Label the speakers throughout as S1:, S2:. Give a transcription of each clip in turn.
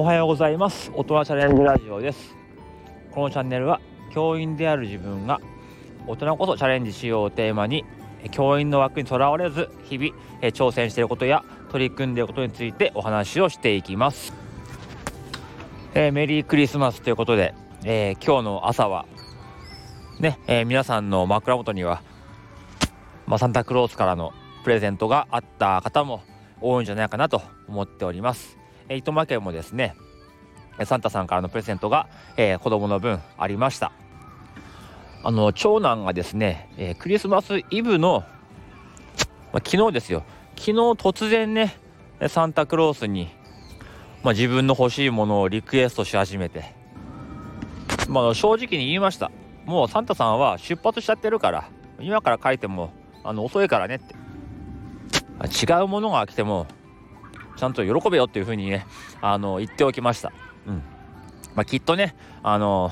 S1: おはようございます。大人チャレンジラジオです。このチャンネルは教員である自分が大人こそチャレンジしようをテーマに教員の枠にとらわれず日々挑戦していることや取り組んでいることについてお話をしていきます、えー、メリークリスマスということで、えー、今日の朝はね、えー、皆さんの枕元には、まあ、サンタクロースからのプレゼントがあった方も多いんじゃないかなと思っております。え糸間家もですねサンタさんからのプレゼントが、えー、子供の分ありました。あの長男がですね、えー、クリスマスイブの、まあ、昨日ですよ。昨日突然ねサンタクロースに、まあ、自分の欲しいものをリクエストし始めて、まあ、正直に言いました。もうサンタさんは出発しちゃってるから今から書いてもあの遅いからねって。違うものが来てもちゃんと喜べよっていうふうにねあの言っておきました。うんまあ、きっとねあの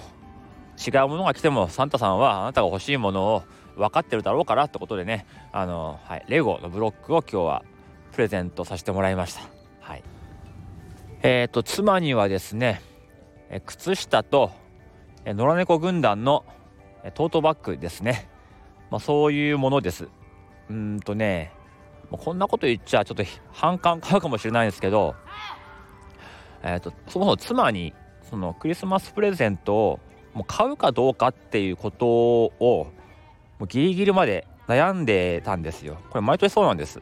S1: 違うものが来てもサンタさんはあなたが欲しいものを分かってるだろうからってことでねあの、はい、レゴのブロックを今日はプレゼントさせてもらいました。はい、えっ、ー、と妻にはですねえ靴下とえ野良猫軍団のトートバッグですね、まあ、そういうものです。うんとねもうこんなこと言っちゃちょっと反感買うかもしれないんですけど、えーと、そもそも妻にそのクリスマスプレゼントをもう買うかどうかっていうことをもうギリギリまで悩んでたんですよ。これ毎年そうなんです。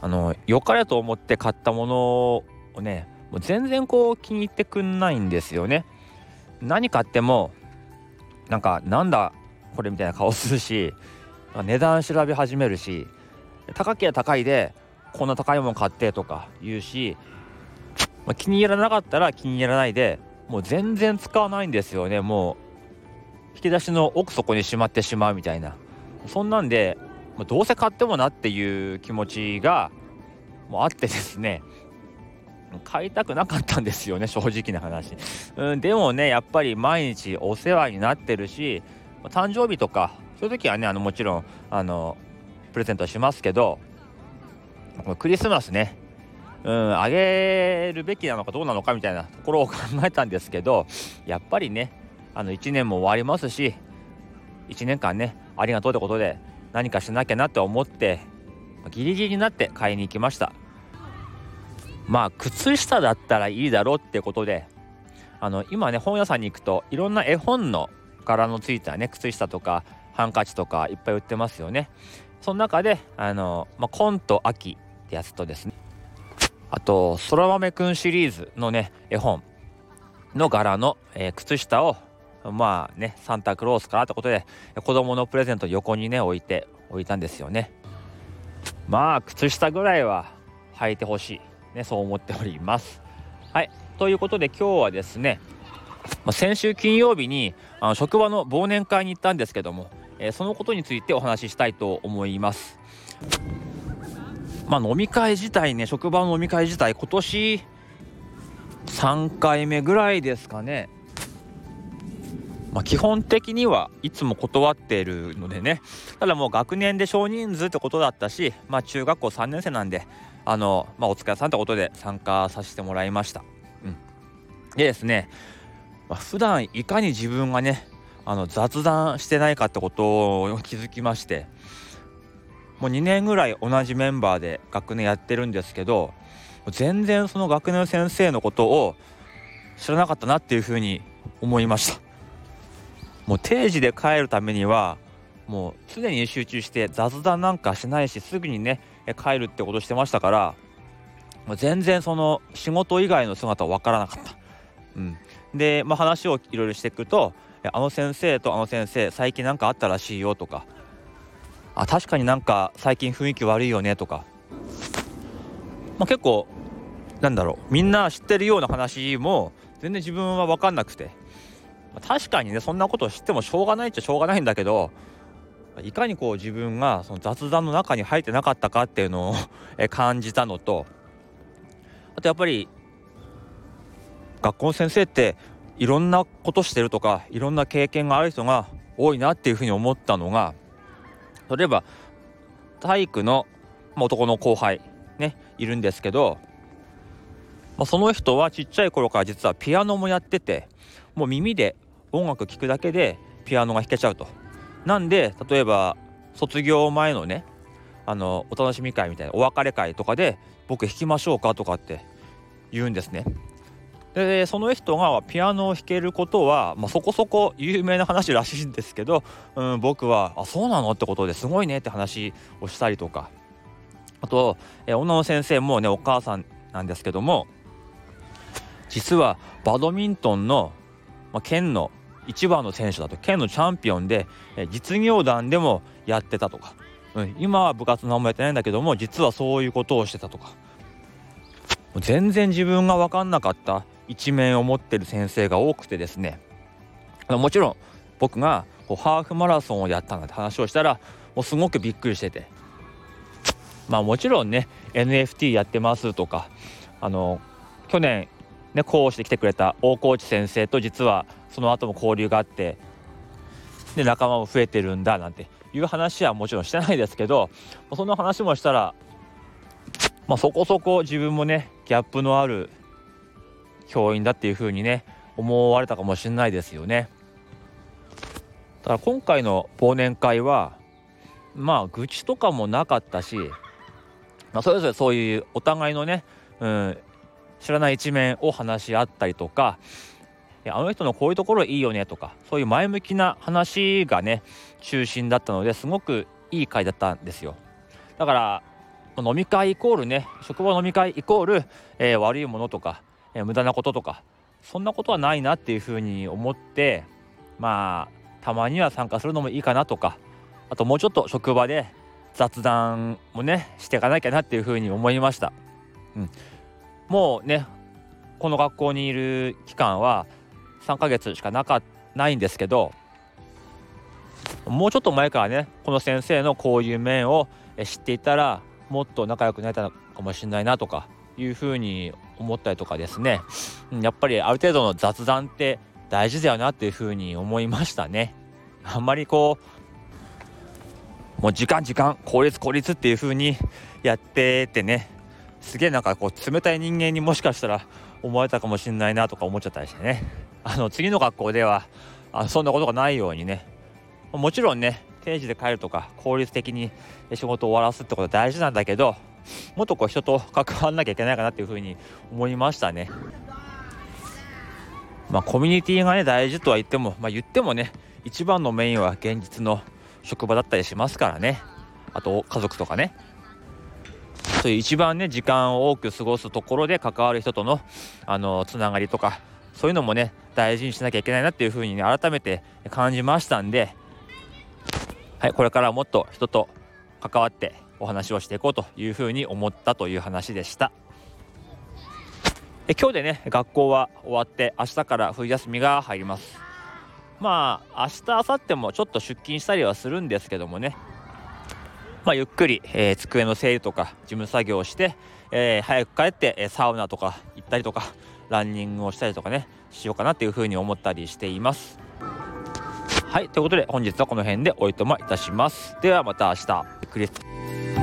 S1: あの良かれと思って買ったものをねもう全然こう気に入ってくんないんですよね。何買ってもなんかなんだこれみたいな顔するし値段調べ始めるし高ければ高いでこんな高いもの買ってとか言うし、まあ、気に入らなかったら気に入らないでもう全然使わないんですよね。もう引き出しの奥底にしまってしまうみたいな。そんなんで、まあ、どうせ買ってもなっていう気持ちがもうあってですね。買いたくなかったんですよね正直な話、うん、でもねやっぱり毎日お世話になってるし誕生日とかそういう時はねあのもちろんあのプレゼントしますけどクリスマスねうんあげるべきなのかどうなのかみたいなところを考えたんですけどやっぱりねあの1年も終わりますし1年間ねありがとうってことで何かしなきゃなって思ってギリギリになって買いに行きました。まあ靴下だったらいいだろうってことであの今ね本屋さんに行くといろんな絵本の柄のついたね靴下とかハンカチとかいっぱい売ってますよね。その中であの、まあ、コント秋ってやつとですねあとそら豆くんシリーズのね絵本の柄の、えー、靴下をまあねサンタクロースからってことで子供のプレゼント横にね置いて置いたんですよね。まあ靴下ぐらいは履いてほしい。ねそう思っております。はい。ということで今日はですね、まあ、先週金曜日にあの職場の忘年会に行ったんですけどもえー、そのことについてお話ししたいと思います。まあ、飲み会自体ね職場の飲み会自体今年3回目ぐらいですかね。まあ、基本的にはいつも断っているのでねただもう学年で少人数ってことだったし、まあ、中学校3年生なんであの、まあ、お疲れさんってことで参加させてもらいました。うん、でですね、まあ、普段いかに自分がねあの雑談してないかってことを気づきましてもう2年ぐらい同じメンバーで学年やってるんですけど全然その学年の先生のことを知らなかったなっていうふうに思いました。もう定時で帰るためにはもう常に集中して雑談なんかしないしすぐにね帰るってことしてましたからもう全然その仕事以外の姿は分からなかった、うん、で、まあ、話をいろいろしていくとあの先生とあの先生最近何かあったらしいよとか。あ確かになんか最近雰囲気悪いよねとか、まあ、結構なんだろうみんな知ってるような話も全然自分は分かんなくて、まあ、確かにねそんなことを知ってもしょうがないっちゃしょうがないんだけどいかにこう自分がその雑談の中に入ってなかったかっていうのを 感じたのと。あとやっぱり学校の先生っていろんなことしてるとかいろんな経験がある人が多いなっていうふうに思ったのが例えば体育の男の後輩ねいるんですけどまあ、その人はちっちゃい頃から実はピアノもやっててもう耳で音楽聴くだけでピアノが弾けちゃうと。なんで例えば卒業前のねあのお楽しみ会みたいなお別れ会とかで僕弾きましょうかとかって言うんですね。でその人がピアノを弾けることは、まあ、そこそこ有名な話らしいんですけど、うん、僕は「あそうなの?」ってことですごいね？って話をしたりとか。あと、え女の先生もねお母さんなんですけども実はバドミントンの、まあ、県の一番の選手だと県のチャンピオンで、え実業団でもやってたとか、うん、今は部活何もやってないんだけども実はそういうことをしてたとか。全然自分が分かんなかった。一面を持ってる先生が多くてですねもちろん僕がこうハーフマラソンをやったんだって話をしたらもうすごくびっくりしてて。まあもちろんね NFT やってますとかあの去年ね講師で来てくれた大河内先生と実はその後も交流があってで仲間も増えてるんだなんていう話はもちろんしてないですけどその話もしたらまあそこそこ自分もねギャップのある教員だっていう風にね思われたかもしれないですよね。だから今回の忘年会はまあ愚痴とかもなかったし、まあ、それぞれそういうお互いのね、うん、知らない一面を話し合ったりとかあの人のこういうところいいよねとかそういう前向きな話がね中心だったのですごくいい回だったんですよだから飲み会イコールね職場飲み会イコール、えー、悪いものとかえ、無駄なこととかそんなことはないなっていうふうに思ってまあたまには参加するのもいいかなとかあともうちょっと職場で雑談もねしていかなきゃなっていうふうに思いました。うん、もうねこの学校にいる期間は3ヶ月しかなかないんですけどもうちょっと前からねこの先生のこういう面を知っていたらもっと仲良くなれたかもしれないなとかいうふうに思ったりとかですね。やっぱりある程度の雑談って大事だよなっていうふうに思いましたね。あんまりこうもう時間時間効率効率っていう風にやっててね。すげえなんかこう冷たい人間にもしかしたら思われたかもしれないなとか思っちゃったりしてね。あの次の学校ではあそんなことがないようにね。もちろんね定時で帰るとか効率的に仕事を終わらすってことは大事なんだけどもっとこう人と関わんなきゃいけないかなっていうふうに思いましたね。まあ、コミュニティがね大事とは言っても、まあ、言ってもね一番のメインは現実の職場だったりしますからね。あと家族とかね。そういう一番ね時間を多く過ごすところで関わる人とのあのつながりとかそういうのもね大事にしなきゃいけないなっていうふうに、ね、改めて感じましたんで、はい、これからもっと人と関わってお話をしていこうというふうに思ったという話でした。え今日でね学校は終わって明日から冬休みが入ります。まあ明日明後日もちょっと出勤したりはするんですけどもね。まあゆっくり、えー、机の整理とか事務作業をして、えー、早く帰って、えサウナとか行ったりとかランニングをしたりとかねしようかなっていうふうに思ったりしています。はいということで本日はこの辺でおいとまいたします。ではまた明日。ゆっくり